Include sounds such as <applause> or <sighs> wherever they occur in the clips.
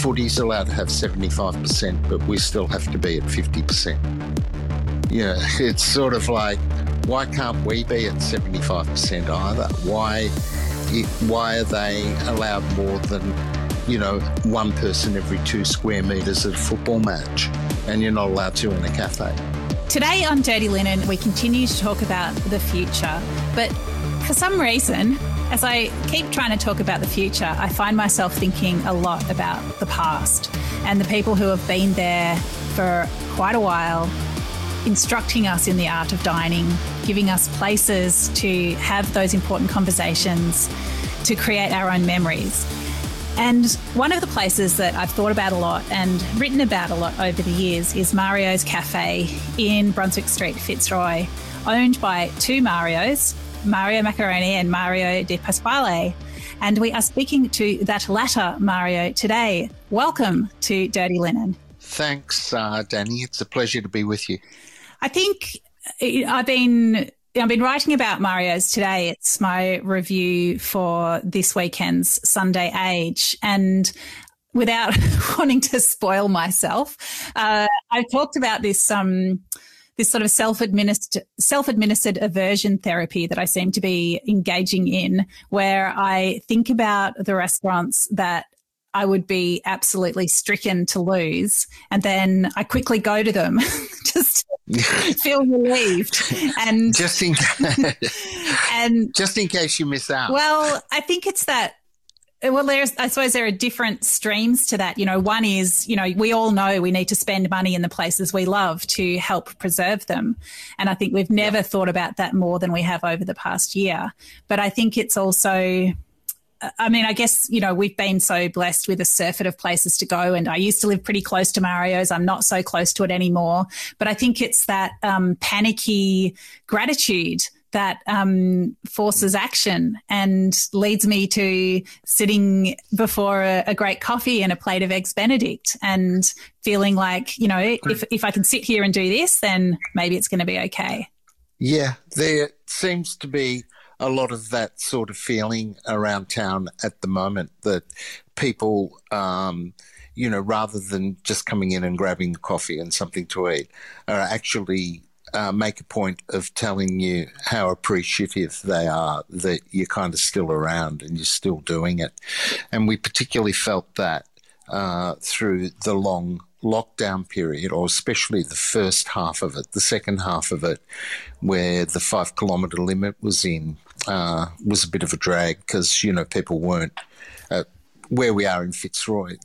footy's allowed to have 75%, but we still have to be at 50%. Yeah, it's sort of like, why can't we be at 75% either? Why, why are they allowed more than, you know, one person every two square metres at a football match and you're not allowed to in a cafe? Today on Dirty Linen, we continue to talk about the future, but for some reason, as I keep trying to talk about the future, I find myself thinking a lot about the past and the people who have been there for quite a while, instructing us in the art of dining, giving us places to have those important conversations, to create our own memories. And one of the places that I've thought about a lot and written about a lot over the years is Mario's Cafe in Brunswick Street, Fitzroy, owned by two Marios, Mario Maccarone and Mario De Pasquale. And we are speaking to that latter Mario today. Welcome to Dirty Linen. Thanks, uh, Dani. It's a pleasure to be with you. I think I've been I've been writing about Mario's today. It's my review for this weekend's Sunday Age. And without <laughs> wanting to spoil myself, uh, I talked about this um, this sort of self-administered self-administered aversion therapy that I seem to be engaging in, where I think about the restaurants that I would be absolutely stricken to lose. And then I quickly go to them <laughs> just <laughs> feel relieved. And just in <laughs> and just in case you miss out. Well, I think it's that well, there's, I suppose there are different streams to that. You know, one is, you know, we all know we need to spend money in the places we love to help preserve them. And I think we've never yeah. thought about that more than we have over the past year. But I think it's also, I mean, I guess, you know, we've been so blessed with a surfeit of places to go. And I used to live pretty close to Mario's. I'm not so close to it anymore. But I think it's that um, panicky gratitude that um, forces action and leads me to sitting before a, a, great coffee and a plate of eggs benedict and feeling like you know if, if i can sit here and do this then maybe it's going to be okay. Yeah there seems to be a lot of that sort of feeling around town at the moment that people um, you know, rather than just coming in and grabbing coffee and something to eat, are actually uh, make a point of telling you how appreciative they are that you're kind of still around and you're still doing it. And we particularly felt that uh, through the long lockdown period, or especially the first half of it, the second half of it, where the five kilometre limit was in, uh, was a bit of a drag because, you know, people weren't uh, where we are in Fitzroy,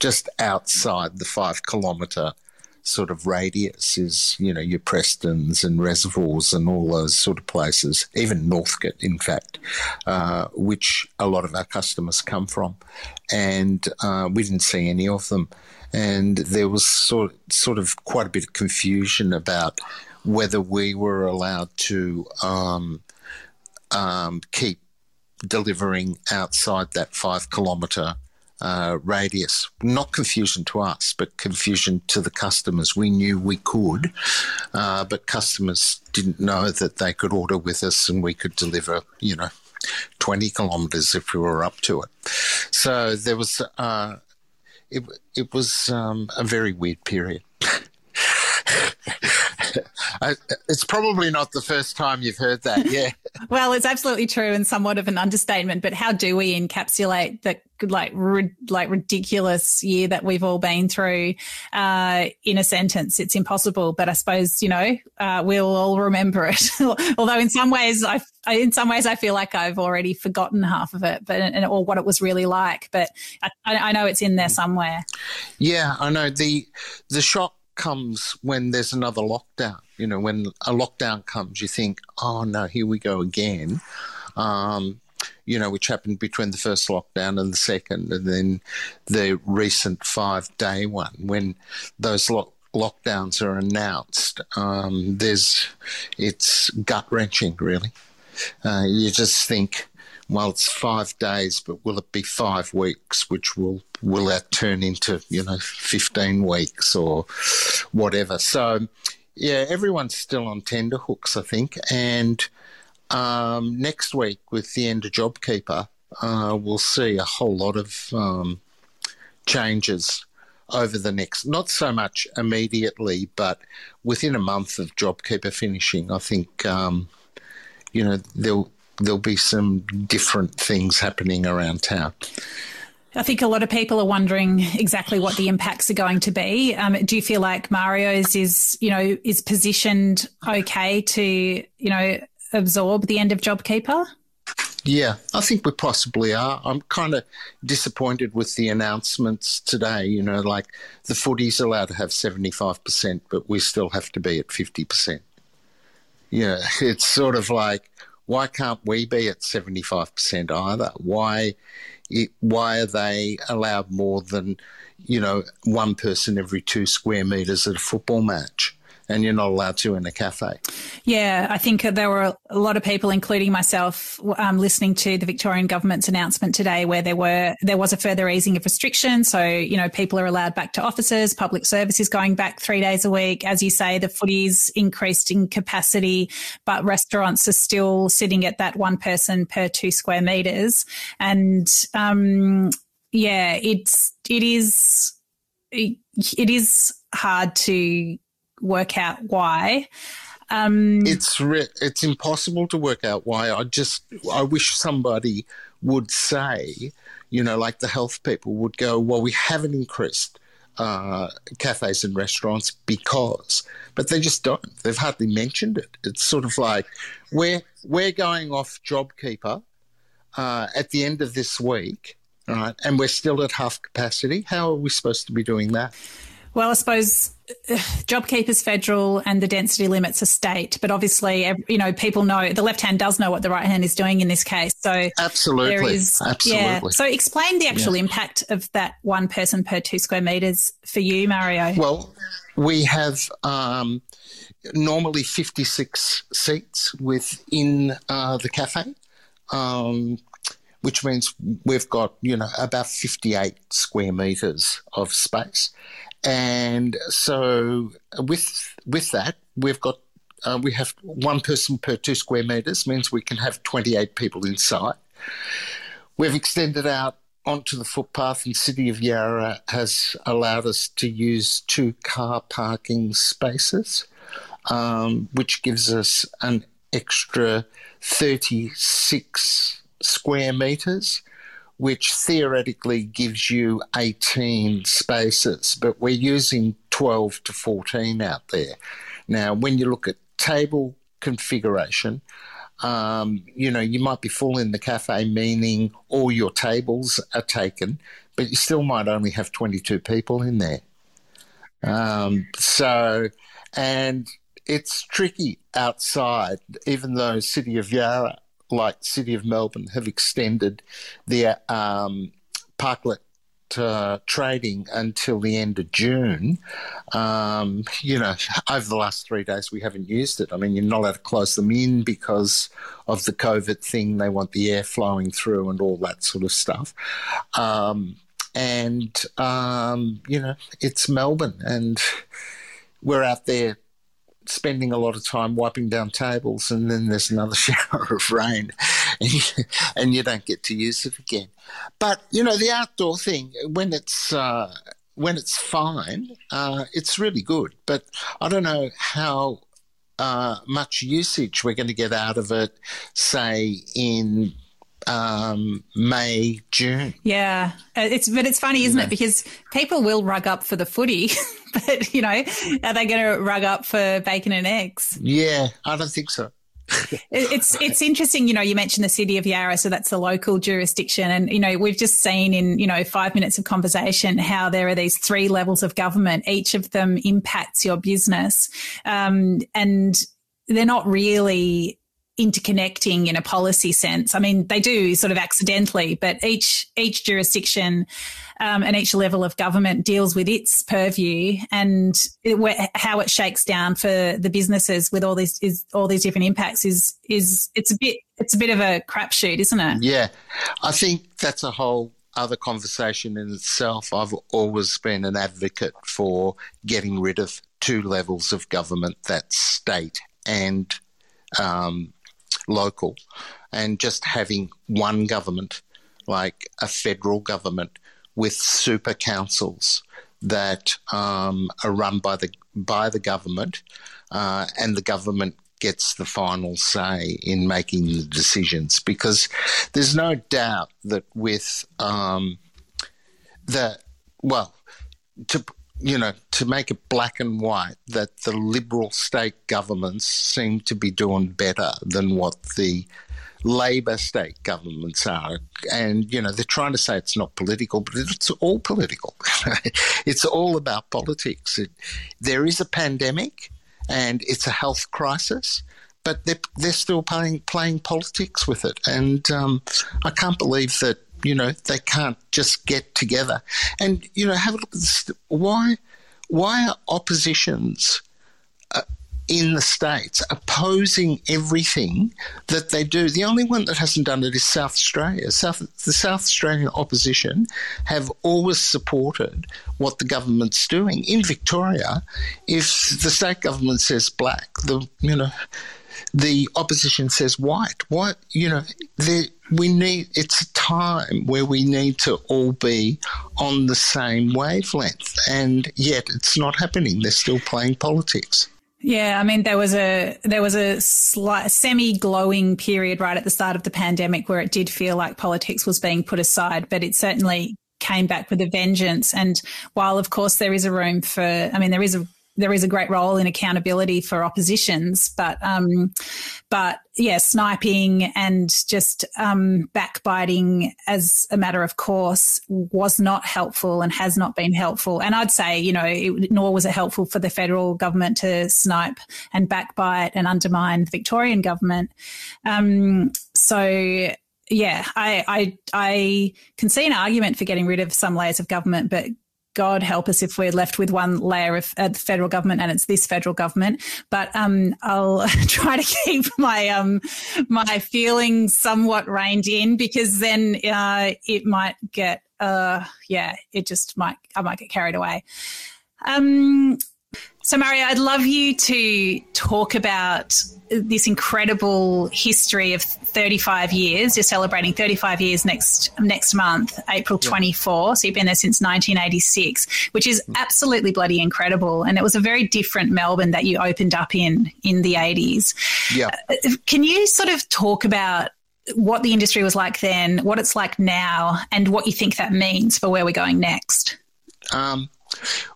just outside the five kilometre sort of radius is, you know, your Prestons and reservoirs and all those sort of places, even Northcote, in fact, uh, which a lot of our customers come from. And uh, we didn't see any of them. And there was sort, sort of quite a bit of confusion about whether we were allowed to um, um, keep delivering outside that five kilometre uh, radius. Not confusion to us, but confusion to the customers. We knew we could, uh, but customers didn't know that they could order with us and we could deliver, you know, 20 kilometres if we were up to it. So there was, uh, it, it was um, a very weird period. <laughs> it's probably not the first time you've heard that. <laughs> Yeah. well, it's absolutely true and somewhat of an understatement. But how do we encapsulate the like like ridiculous year that we've all been through uh, in a sentence? It's impossible. But I suppose you know uh, we'll all remember it. <laughs> Although in some ways, I in some ways I feel like I've already forgotten half of it, but and, or what it was really like. But I, I know it's in there somewhere. Yeah, I know the the shock comes when there's another lockdown. You know, when a lockdown comes, you think, oh no, here we go again. Um, you know, which happened between the first lockdown and the second, and then the recent five day one when those lock- lockdowns are announced. Um, there's, it's gut wrenching, really. Uh, you just think, well, it's five days, but will it be five weeks, which will will that turn into you know fifteen weeks or whatever? So, yeah, everyone's still on tender hooks, I think, and um, next week with the end of JobKeeper, uh, we'll see a whole lot of um, changes over the next, not so much immediately, but within a month of JobKeeper finishing, I think, um, you know, there'll, there'll be some different things happening around town. I think a lot of people are wondering exactly what the impacts are going to be. Um, do you feel like Mario's is, you know, is positioned okay to, you know, absorb the end of JobKeeper? Yeah, I think we possibly are. I'm kind of disappointed with the announcements today. You know, like the footy's allowed to have 75%, but we still have to be at 50%. Yeah, <laughs> it's sort of like, why can't we be at 75% either? Why, why are they allowed more than, you know, one person every two square metres at a football match? And you're not allowed to in a cafe. Yeah, I think there were a lot of people, including myself, um, listening to the Victorian government's announcement today, where there were there was a further easing of restrictions. So you know, people are allowed back to offices, public services going back three days a week. As you say, the footy's increased in capacity, but restaurants are still sitting at that one person per two square meters, and um, yeah, it's it is it is hard to work out why. Um, it's re- it's impossible to work out why. I just I wish somebody would say, you know, like the health people would go, well, we haven't increased uh, cafes and restaurants because, but they just don't. They've hardly mentioned it. It's sort of like we're we're going off JobKeeper uh, at the end of this week, right? And we're still at half capacity. How are we supposed to be doing that? Well, I suppose <sighs> JobKeeper's federal and the density limits are state, but obviously, you know, people know the left hand does know what the right hand is doing in this case. So absolutely, there is, absolutely. Yeah. So explain the actual yeah. impact of that one person per two square meters for you, Mario. Well, we have um, normally fifty six seats within uh, the cafe. Um, which means we've got you know about 58 square meters of space and so with with that, we've got uh, we have one person per two square meters, means we can have 28 people inside. We've extended out onto the footpath, and City of Yarra has allowed us to use two car parking spaces, um, which gives us an extra 36 square meters which theoretically gives you 18 spaces, but we're using 12 to 14 out there. Now, when you look at table configuration, um, you know, you might be full in the cafe, meaning all your tables are taken, but you still might only have 22 people in there. Um, so, and it's tricky outside, even though City of Yarra like City of Melbourne, have extended their um, parklet uh, trading until the end of June. Um, you know, over the last three days, we haven't used it. I mean, you're not allowed to close them in because of the COVID thing. They want the air flowing through and all that sort of stuff. Um, and, um, you know, it's Melbourne and we're out there spending a lot of time wiping down tables, and then there's another <laughs> shower of rain, and you, and you don't get to use it again. But you know, the outdoor thing when it's uh, when it's fine, uh, it's really good. But I don't know how uh, much usage we're going to get out of it, say in um, May, June. Yeah, uh, it's but it's funny, isn't it? Because people will rug up for the footy, <laughs> but you know, are they going to rug up for bacon and eggs? Yeah, I don't think so. <laughs> it's it's interesting, you know. You mentioned the city of Yarra, so that's the local jurisdiction, and you know we've just seen in you know five minutes of conversation how there are these three levels of government. Each of them impacts your business, um, and they're not really interconnecting in a policy sense. I mean, they do sort of accidentally, but each each jurisdiction um, and each level of government deals with its purview and it, how it shakes down for the businesses with all these is all these different impacts is is it's a bit it's a bit of a crapshoot, isn't it? Yeah, I think that's a whole other conversation in itself. I've always been an advocate for getting rid of two levels of government, that's state and um, local, and just having one government, like a federal government, with super councils that um, are run by the by the government, uh, and the government gets the final say in making the decisions. Because there's no doubt that with um, the well, to you know, to make it black and white, that the liberal state governments seem to be doing better than what the Labor state governments are. And, you know, they're trying to say it's not political, but it's all political. <laughs> it's all about politics. It, there is a pandemic and it's a health crisis. But they're, they're still playing playing politics with it, and um, I can't believe that you know they can't just get together and you know have a look at this. Why why are oppositions uh, in the States opposing everything that they do. The only one that hasn't done it is South Australia. South, the South Australian opposition have always supported what the government's doing. In Victoria, if the state government says black, the you know the opposition says white. What you know, we need. It's time where we need to all be on the same wavelength, and yet it's not happening. They're still playing politics. Yeah, I mean there was a there was a slight semi glowing period right at the start of the pandemic where it did feel like politics was being put aside, but it certainly came back with a vengeance. And while of course there is a room for, I mean there is a there is a great role in accountability for oppositions, but um, but yeah, sniping and just um, backbiting as a matter of course was not helpful and has not been helpful. And I'd say, you know, it, nor was it helpful for the federal government to snipe and backbite and undermine the Victorian government. Um, so yeah, I, I I can see an argument for getting rid of some layers of government, but God help us if we're left with one layer of uh, the federal government and it's this federal government. But um, I'll <laughs> try to keep my um, my feelings somewhat reined in because then uh, it might get uh, yeah, it just might I might get carried away. Um, so, Mario, I'd love you to talk about this incredible history of 35 years. You're celebrating 35 years next next month, April 24. So you've been there since 1986, which is absolutely bloody incredible. And it was a very different Melbourne that you opened up in in the 80s. Yeah. Uh, can you sort of talk about what the industry was like then, what it's like now, and what you think that means for where we're going next? Um,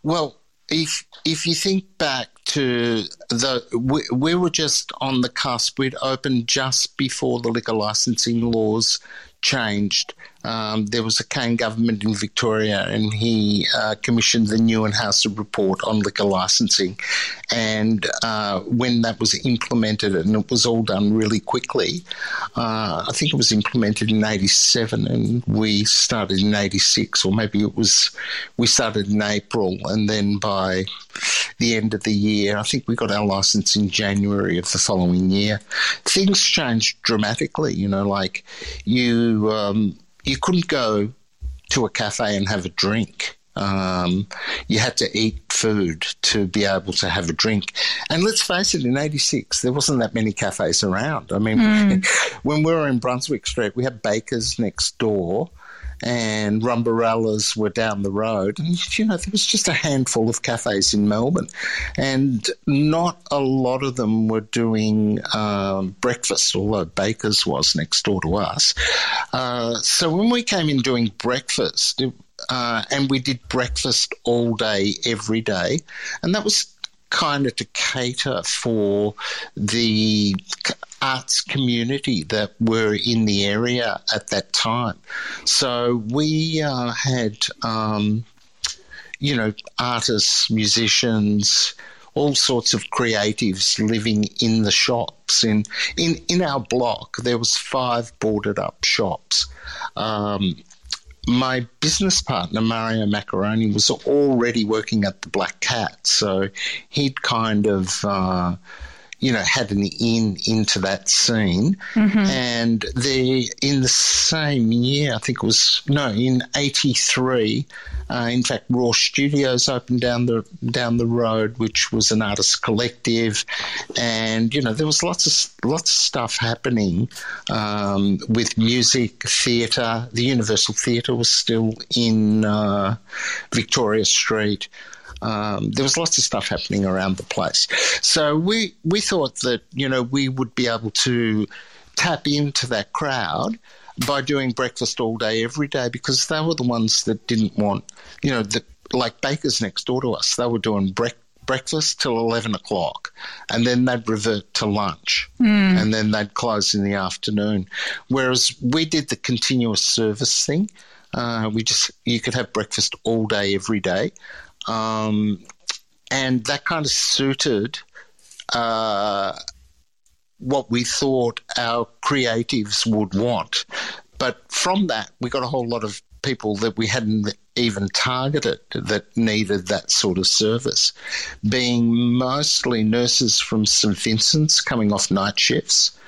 well, if if you think back to the we, we, were just on the cusp. We'd opened just before the liquor licensing laws changed um, there was a Cain government in Victoria, and he uh, commissioned the Nieuwenhuysen report on liquor licensing. And uh, when that was implemented, and it was all done really quickly, uh, I think it was implemented in '87, and we started in '86, or maybe it was we started in April, and then by the end of the year, I think we got our license in January of the following year. Things changed dramatically. You know, like you. Um, you couldn't go to a cafe and have a drink. Um, you had to eat food to be able to have a drink. And let's face it, in 86, there wasn't that many cafes around. I mean, mm. <laughs> when we were in Brunswick Street, we had Baker's next door and Rhumbarellas were down the road. And, you know, there was just a handful of cafes in Melbourne, and not a lot of them were doing um, breakfast, although Baker's was next door to us. Uh, so when we came in doing breakfast, uh, and we did breakfast all day, every day, and that was kind of to cater for the arts community that were in the area at that time. So we uh, had, um, you know, artists, musicians, all sorts of creatives living in the shops. In in in our block, there was five boarded up shops. Um, my business partner, Mario Maccarone, was already working at the Black Cat. So he'd kind of, uh, you know, had an in into that scene. Mm-hmm. And they, in the same year, I think it was, no, in 83, uh, in fact, Roar Studios opened down the down the road, which was an artist collective, and you know there was lots of lots of stuff happening um, with music, theatre. The Universal Theatre was still in uh, Victoria Street. Um, there was lots of stuff happening around the place. So we we thought that you know we would be able to tap into that crowd by doing breakfast all day every day because they were the ones that didn't want you know the, like bakers next door to us they were doing breakfast breakfast till 11 o'clock and then they'd revert to lunch mm. and then they'd close in the afternoon whereas we did the continuous service thing uh, we just you could have breakfast all day every day um, and that kind of suited uh, what we thought our creatives would want. But from that, we got a whole lot of people that we hadn't even targeted that needed that sort of service, being mostly nurses from St Vincent's coming off night shifts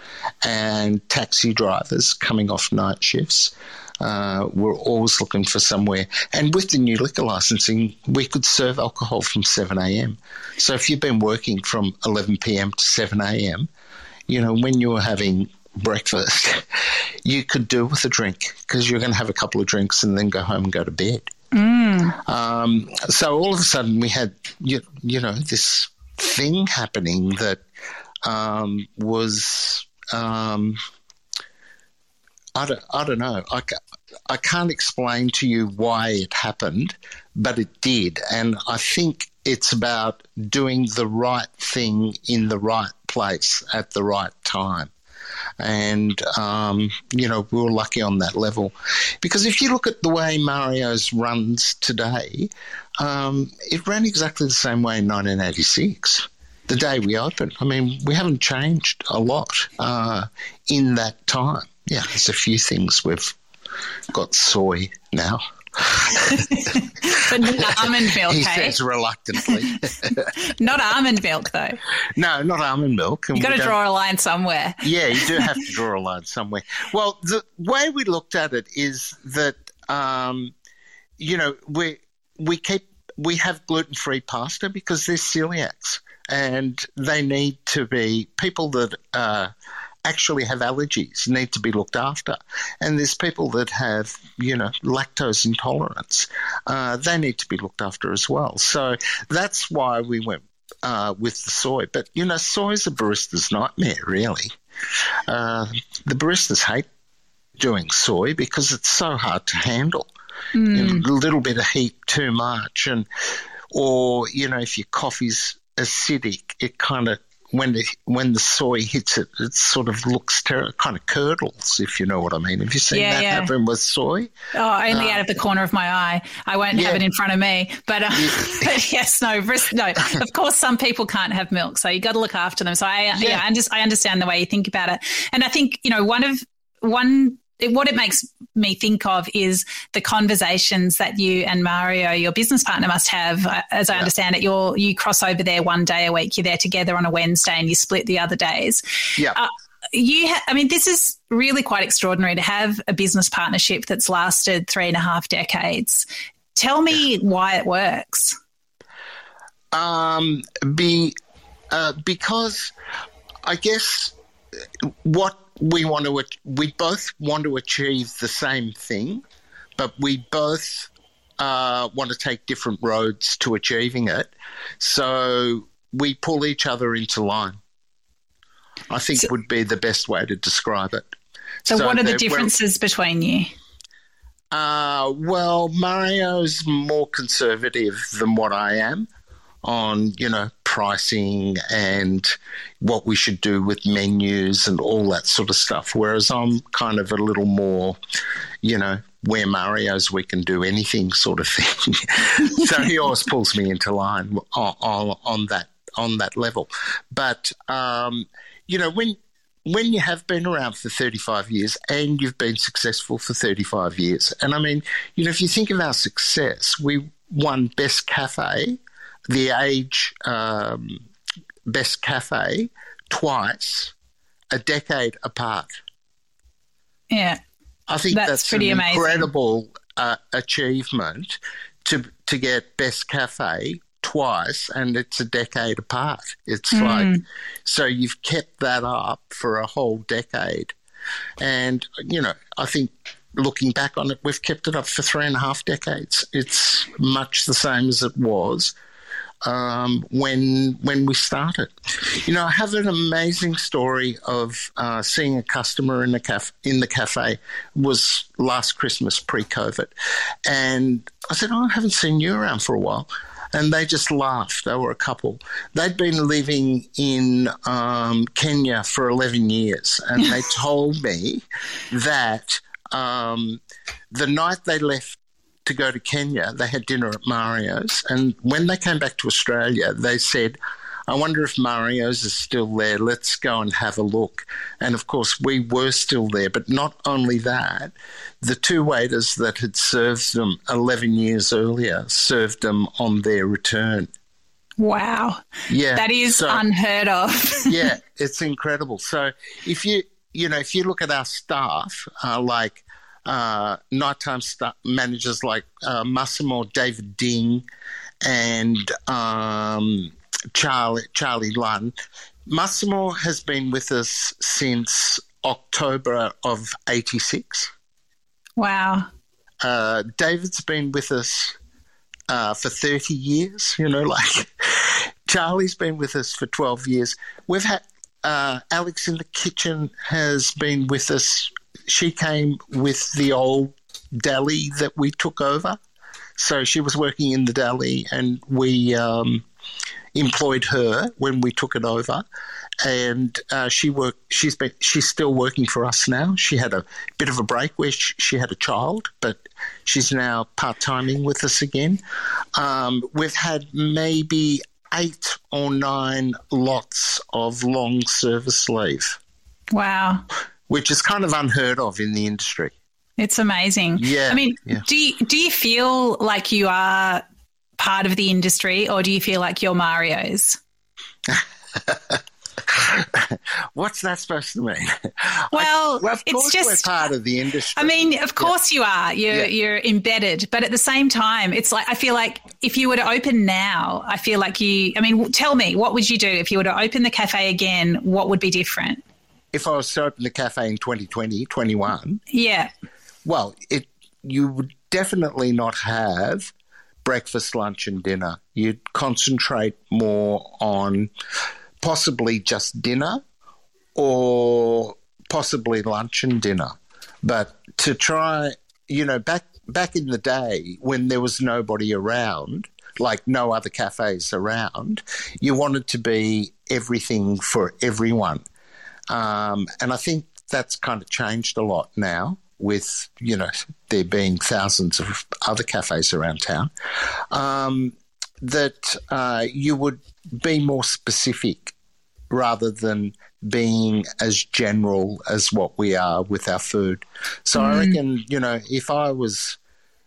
and taxi drivers coming off night shifts uh, we're always looking for somewhere. And with the new liquor licensing, we could serve alcohol from 7 a.m. So if you've been working from 11 p.m. to 7 a.m., you know, when you're having breakfast, <laughs> you could do with a drink because you're going to have a couple of drinks and then go home and go to bed. Mm. Um, so all of a sudden, we had you, you know this thing happening that um, was um, I don't, I don't know. I, I can't explain to you why it happened, but it did. And I think it's about doing the right thing in the right place at the right time. And, um, you know, we were lucky on that level. Because if you look at the way Mario's runs today, um, it ran exactly the same way in 1986 the day we opened. I mean, we haven't changed a lot uh, in that time. Yeah, there's a few things we've got soy now. but not almond milk. <laughs> He hey? says reluctantly. <laughs> not almond milk, though. No, not almond milk. You've got to draw a line somewhere. Yeah, you do have to <laughs> draw a line somewhere. Well, the way we looked at it is that, um, you know, we we keep we have gluten free pasta because they're celiacs and they need to be people that. Uh, actually have allergies need to be looked after. And there's people that have, you know, lactose intolerance. Uh, they need to be looked after as well. So that's why we went uh, with the soy. But, you know, soy is a barista's nightmare, really. Uh, the baristas hate doing soy because it's so hard to handle. Mm. You know, a little bit of heat too much and or you know if your coffee's acidic it kind of when the when the soy hits it, it sort of looks ter- kind of curdles, if you know what I mean. Have you seen yeah, that yeah. happen with soy? Oh, only uh, out of the corner of my eye. I won't yeah. have it in front of me, but, uh, <laughs> but yes, no, no. <laughs> Of course, some people can't have milk, so you got to look after them. So I, yeah, I, just, I understand the way you think about it, and I think you know one of one it, what it makes me think of is the conversations that you and Mario, your business partner, must have. As I yeah. understand it, you you cross over there one day a week. You're there together on a Wednesday, and you split the other days. Yeah. Uh, you, ha- I mean, this is really quite extraordinary to have a business partnership that's lasted three and a half decades. Tell me why it works. Um, be uh, because I guess what we want to we both want to achieve the same thing, but we both uh, want to take different roads to achieving it. So we pull each other into line. I think so, would be the best way to describe it. So, so what are the differences between you? Uh, well, Mario's more conservative than what I am on, you know, pricing and what we should do with menus and all that sort of stuff. Whereas I'm kind of a little more, you know, where Mario's we can do anything sort of thing. <laughs> so he always pulls me into line on, on, on that on that level. But um, you know, when when you have been around for 35 years and you've been successful for 35 years, and I mean, you know, if you think of our success, we won Best Cafe the Age um, Best Cafe twice, a decade apart. Yeah. I think that's, that's pretty an amazing. incredible uh, achievement to to get best cafe twice and it's a decade apart. It's mm. like so you've kept that up for a whole decade. And you know, I think looking back on it, we've kept it up for three and a half decades. It's much the same as it was um, when when we started. You know, I have an amazing story of uh, seeing a customer in the cafe. In the cafe it was last Christmas pre-COVID, and I said, oh, "I haven't seen you around for a while." And they just laughed. They were a couple. They'd been living in um, Kenya for 11 years. And they <laughs> told me that um, the night they left to go to Kenya, they had dinner at Mario's. And when they came back to Australia, they said, I wonder if Mario's is still there. Let's go and have a look. And of course, we were still there. But not only that, the two waiters that had served them 11 years earlier served them on their return. Wow. Yeah. That is so, unheard of. <laughs> yeah, it's incredible. So if you, you know, if you look at our staff, uh, like uh, nighttime managers like uh, Massimo David Ding and um, Charlie Charlie Lunn. Massimo has been with us since October of '86. Wow. Uh, David's been with us uh, for 30 years. You know, <laughs> like Charlie's been with us for 12 years. We've had uh, Alex in the kitchen has been with us. She came with the old deli that we took over. So she was working in the deli, and we um, employed her when we took it over, and uh, she worked. She's been she's still working for us now. She had a bit of a break where she, she had a child, but she's now part timing with us again. Um, we've had maybe eight or nine lots of long service leave. Wow. Which is kind of unheard of in the industry. It's amazing. Yeah. I mean, yeah. do you, do you feel like you are part of the industry, or do you feel like you're Mario's? <laughs> What's that supposed to mean? Well, I, well of course just, we're part of the industry. I mean, of course yeah. you are. You're yeah. you're embedded, but at the same time, it's like I feel like if you were to open now, I feel like you. I mean, tell me, what would you do if you were to open the cafe again? What would be different? If I was to open the cafe in 2020, 21, yeah. Well, it you would definitely not have breakfast, lunch, and dinner. You'd concentrate more on possibly just dinner or possibly lunch and dinner. But to try, you know, back back in the day when there was nobody around, like no other cafes around, you wanted to be everything for everyone. Um, and I think that's kind of changed a lot now with you know there being thousands of other cafes around town, um, that uh, you would be more specific rather than being as general as what we are with our food. So mm. I reckon you know if I was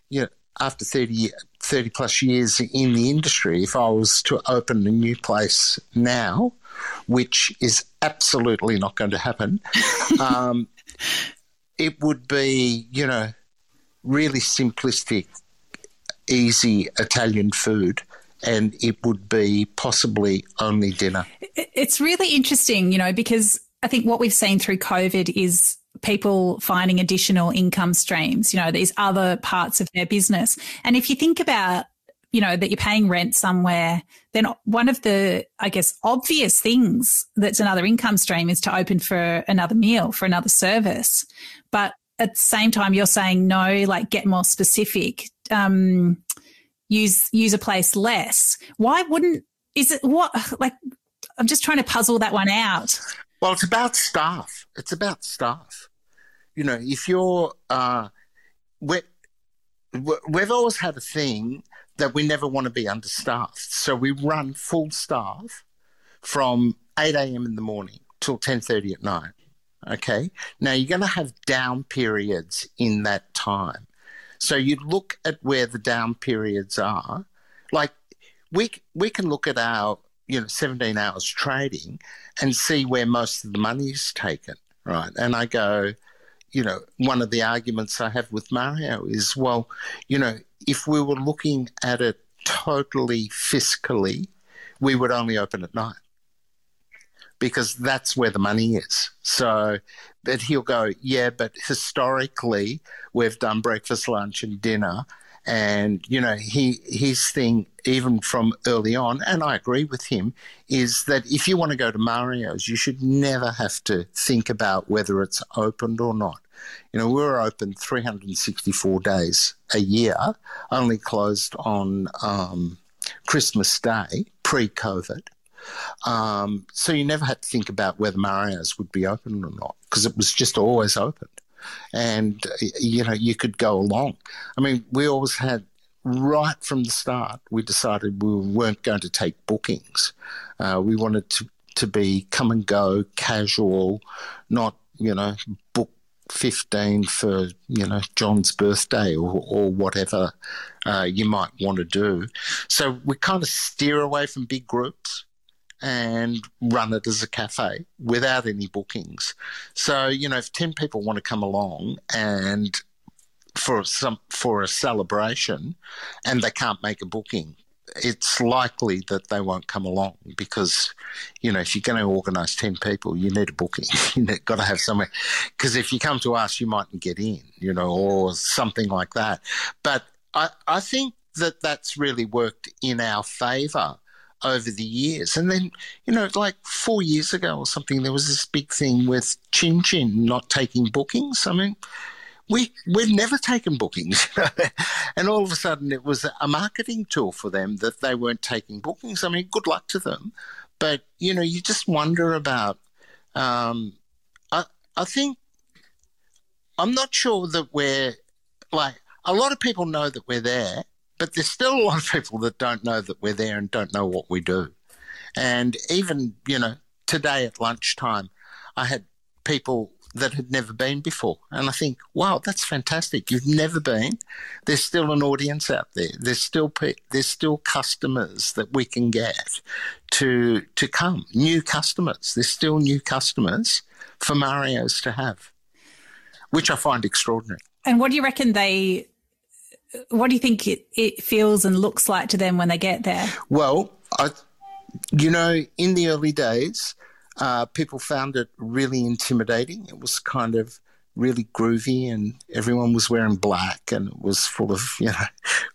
you know after 30, 30 plus years in the industry, if I was to open a new place now, which is absolutely not going to happen. <laughs> Um, it would be, you know, really simplistic, easy Italian food. And it would be possibly only dinner. It's really interesting, you know, because I think what we've seen through COVID is people finding additional income streams, you know, these other parts of their business. And if you think about you know, that you're paying rent somewhere, then one of the, I guess, obvious things that's another income stream is to open for another meal, for another service. But at the same time, you're saying no, like get more specific, um, use, use a place less. Why wouldn't, is it what, like, I'm just trying to puzzle that one out. Well, it's about staff. It's about staff. You know, if you're, uh, we we've always had a thing that we never want to be understaffed. So we run full staff from 8 a.m. in the morning till 10:30 at night. Okay. Now you're going to have down periods in that time. So you look at where the down periods are. Like we we can look at our you know, 17 hours trading and see where most of the money is taken, right? And I go, you know, one of the arguments I have with Mario is, well, you know, if we were looking at it totally fiscally, we would only open at night because that's where the money is. So, but he'll go, yeah, but historically, we've done breakfast, lunch, and dinner and you know, he his thing, even from early on, and I agree with him, is that if you want to go to Mario's, you should never have to think about whether it's opened or not. You know, we were open 364 days a year, only closed on um, Christmas Day, pre-COVID. Um, so you never had to think about whether Mario's would be open or not because it was just always open and you know you could go along. I mean, we always had right from the start. We decided we weren't going to take bookings. Uh, we wanted to to be come and go, casual, not you know book 15 for you know John's birthday or, or whatever uh, you might want to do. So we kind of steer away from big groups and run it as a cafe without any bookings. So, you know, if 10 people want to come along and for some for a celebration and they can't make a booking, it's likely that they won't come along because, you know, if you're going to organise 10 people, you need a booking. You've got to have somewhere. Because if you come to us, you mightn't get in, you know, or something like that. But I, I think that that's really worked in our favour over the years. And then, you know, like four years ago or something, there was this big thing with Chin Chin not taking bookings. I mean, we we've never taken bookings, <laughs> and all of a sudden it was a marketing tool for them that they weren't taking bookings. I mean, good luck to them, but you know, you just wonder about. Um, I I think I'm not sure that we're like a lot of people know that we're there, but there's still a lot of people that don't know that we're there and don't know what we do. And even, you know, today at lunchtime, I had people that had never been before. And I think, wow, that's fantastic. You've never been. There's still an audience out there. There's still pe- there's still customers that we can get to to come. New customers. There's still new customers for Mario's to have, which I find extraordinary. And what do you reckon they what do you think it, it feels and looks like to them when they get there? Well, I, you know, in the early days, uh, people found it really intimidating. It was kind of really groovy, and everyone was wearing black, and it was full of <laughs> you know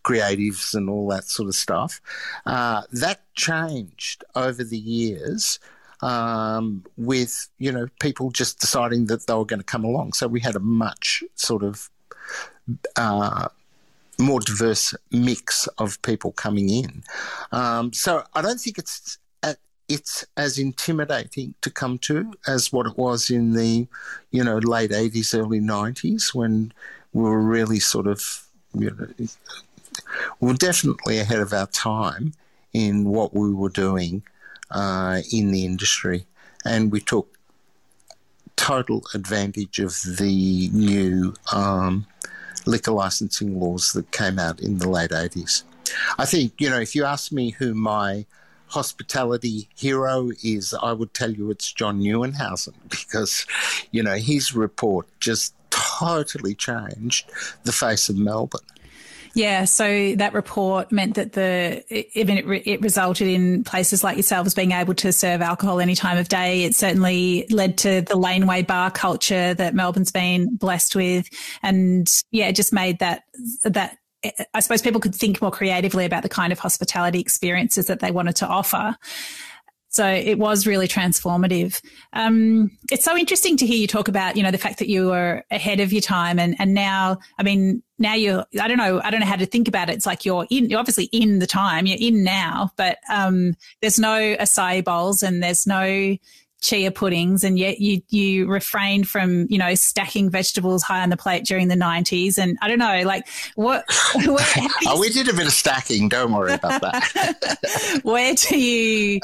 creatives and all that sort of stuff. Uh, that changed over the years. Um, with you know people just deciding that they were going to come along, so we had a much sort of uh, more diverse mix of people coming in. Um, so I don't think it's it's as intimidating to come to as what it was in the you know late eighties, early nineties when we were really sort of you know we were definitely ahead of our time in what we were doing uh, in the industry, and we took total advantage of the new. Um, liquor licensing laws that came out in the late 80s. I think, you know, if you ask me who my hospitality hero is, I would tell you it's John Nieuwenhuysen <laughs> because, you know, his report just totally changed the face of Melbourne. Yeah, so that report meant that the even it, it, resulted in places like yourselves being able to serve alcohol any time of day. It certainly led to the laneway bar culture that Melbourne's been blessed with, and yeah, it just made that that I suppose people could think more creatively about the kind of hospitality experiences that they wanted to offer. So it was really transformative. Um, it's so interesting to hear you talk about, you know, the fact that you were ahead of your time and, and now, I mean, now you're, I don't know, I don't know how to think about it. It's like you're in, you're obviously in the time, you're in now, but, um, there's no acai bowls and there's no, chia puddings and yet you you refrained from you know stacking vegetables high on the plate during the 90s and i don't know like what <laughs> oh, we did a bit of stacking. Don't worry about that. <laughs> Where do you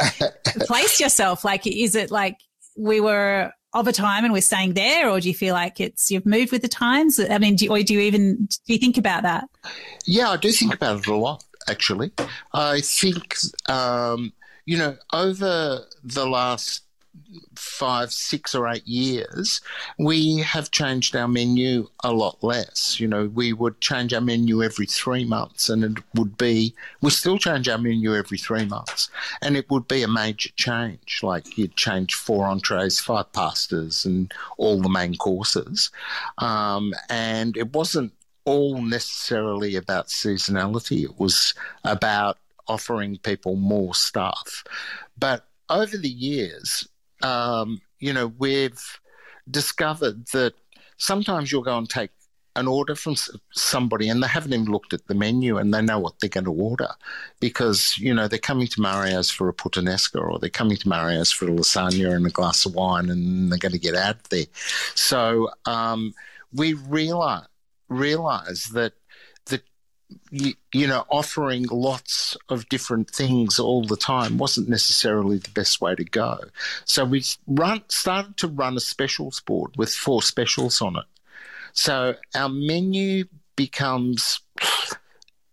place yourself? Like is it like we were of a time and we're staying there or do you feel like it's you've moved with the times? I mean do, or do you even do you think about that? Yeah i do think about it a lot actually. I think um, you know, over the last five, six, or eight years, we have changed our menu a lot less. You know, we would change our menu every three months, and it would be, we still change our menu every three months, and it would be a major change. Like you'd change four entrees, five pastas, and all the main courses. Um, and it wasn't all necessarily about seasonality, it was about offering people more stuff. But over the years, um, you know, we've discovered that sometimes you'll go and take an order from somebody and they haven't even looked at the menu and they know what they're going to order because, you know, they're coming to Mario's for a puttanesca or they're coming to Mario's for a lasagna and a glass of wine and they're going to get out there. So um, we realize, realize that you, you, know, offering lots of different things all the time wasn't necessarily the best way to go. So we run started to run a specials board with four specials on it. So our menu becomes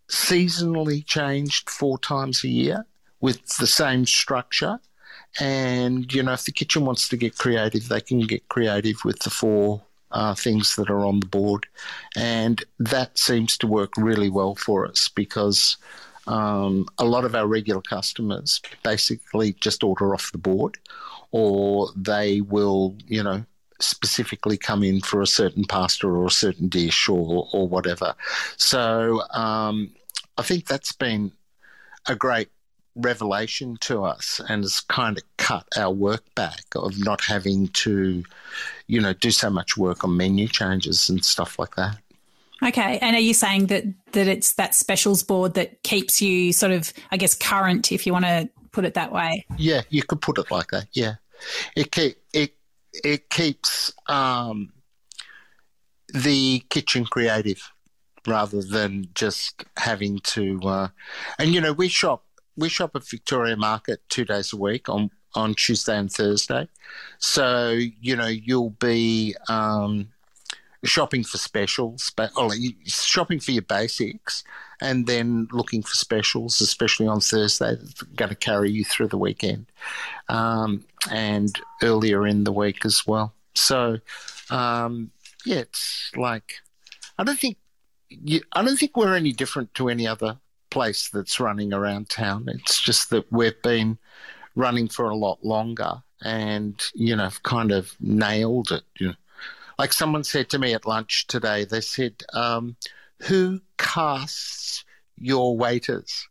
seasonally changed four times a year with the same structure. And, you know, if the kitchen wants to get creative, they can get creative with the four uh, things that are on the board. And that seems to work really well for us because um, a lot of our regular customers basically just order off the board or they will, you know, specifically come in for a certain pasta or a certain dish or, or whatever. So um, I think that's been a great revelation to us and has kind of cut our work back of not having to, you know, do so much work on menu changes and stuff like that. Okay. And are you saying that that it's that specials board that keeps you sort of, I guess, current, if you want to put it that way? Yeah, you could put it like that. Yeah, it keep, it it keeps um, the kitchen creative rather than just having to. Uh, and you know, we shop we shop at Victoria Market two days a week on on Tuesday and Thursday. So you know you'll be um, shopping for specials, but oh, shopping for your basics, and then looking for specials, especially on Thursday. That's going to carry you through the weekend, um, and earlier in the week as well. So um, yeah, it's like I don't think you, I don't think we're any different to any other place that's running around town. It's just that we've been running for a lot longer and, you know, kind of nailed it. You know. Like someone said to me at lunch today, they said, um, Who casts your waiters?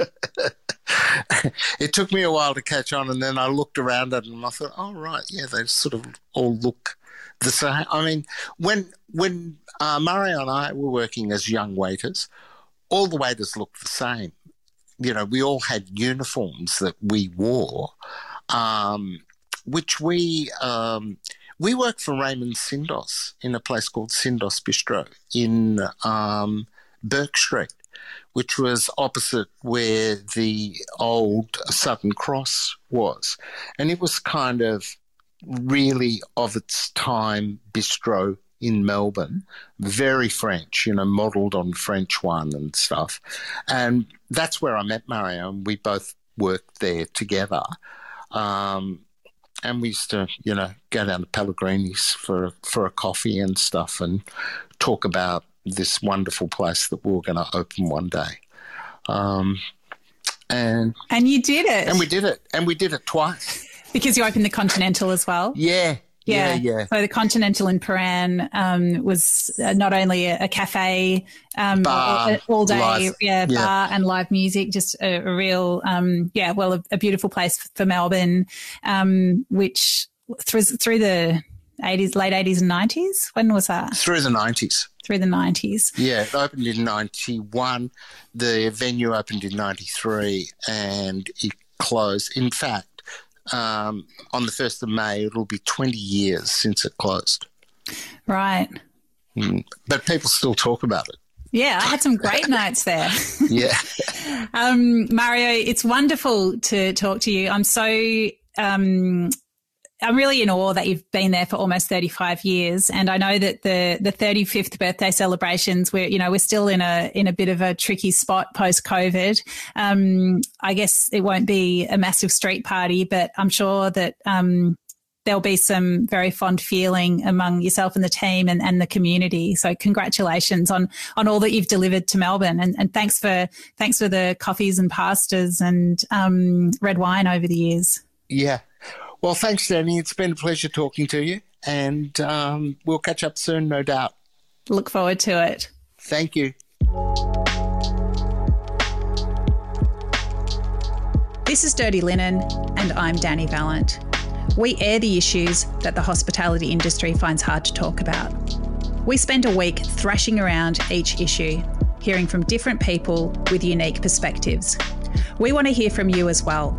<laughs> it took me a while to catch on, and then I looked around at them and I thought, "Oh right, yeah, they sort of all look the same." I mean, when when uh, Mario and I were working as young waiters, all the waiters looked the same. You know, we all had uniforms that we wore, um, which we um, we worked for Raymond Sindos in a place called Sindos Bistro in um, Bourke Street, which was opposite where the old Southern Cross was, and it was kind of really of its time bistro in Melbourne, very French, you know, modelled on French one and stuff. And that's where I met Mario, and we both worked there together. Um, and we used to, you know, go down to Pellegrini's for for a coffee and stuff, and talk about this wonderful place that we were going to open one day. Um, and and you did it, and we did it, and we did it twice <laughs> because you opened the Continental as well. Yeah, yeah, yeah, yeah. So the Continental in Prahran um, was uh, not only a, a cafe, um, bar, all, all, day, yeah, yeah, bar and live music, just a, a real, um, yeah, well, a, a, beautiful place for Melbourne, um, which through through the 80s, late 80s and 90s. When was that? Through the 90s. Through the 90s. Yeah, it opened in 91. The venue opened in 93 and it closed. In fact, um, on the 1st of May, it'll be 20 years since it closed. Right. Mm. But people still talk about it. Yeah, I had some great <laughs> nights there. yeah. <laughs> um, Mario, it's wonderful to talk to you. I'm so um, I'm really in awe that you've been there for almost 35 years, and I know that the the 35th birthday celebrations, we're you know we're still in a in a bit of a tricky spot post COVID. Um, I guess it won't be a massive street party, but I'm sure that um, there'll be some very fond feeling among yourself and the team and, and the community. So congratulations on on all that you've delivered to Melbourne, and, and thanks for thanks for the coffees and pastas and um, red wine over the years. Yeah, well, thanks, Dani. It's been a pleasure talking to you, and um, we'll catch up soon, no doubt. Look forward to it. Thank you. This is Dirty Linen, and I'm Dani Valent. We air the issues that the hospitality industry finds hard to talk about. We spend a week thrashing around each issue, hearing from different people with unique perspectives. We want to hear from you as well.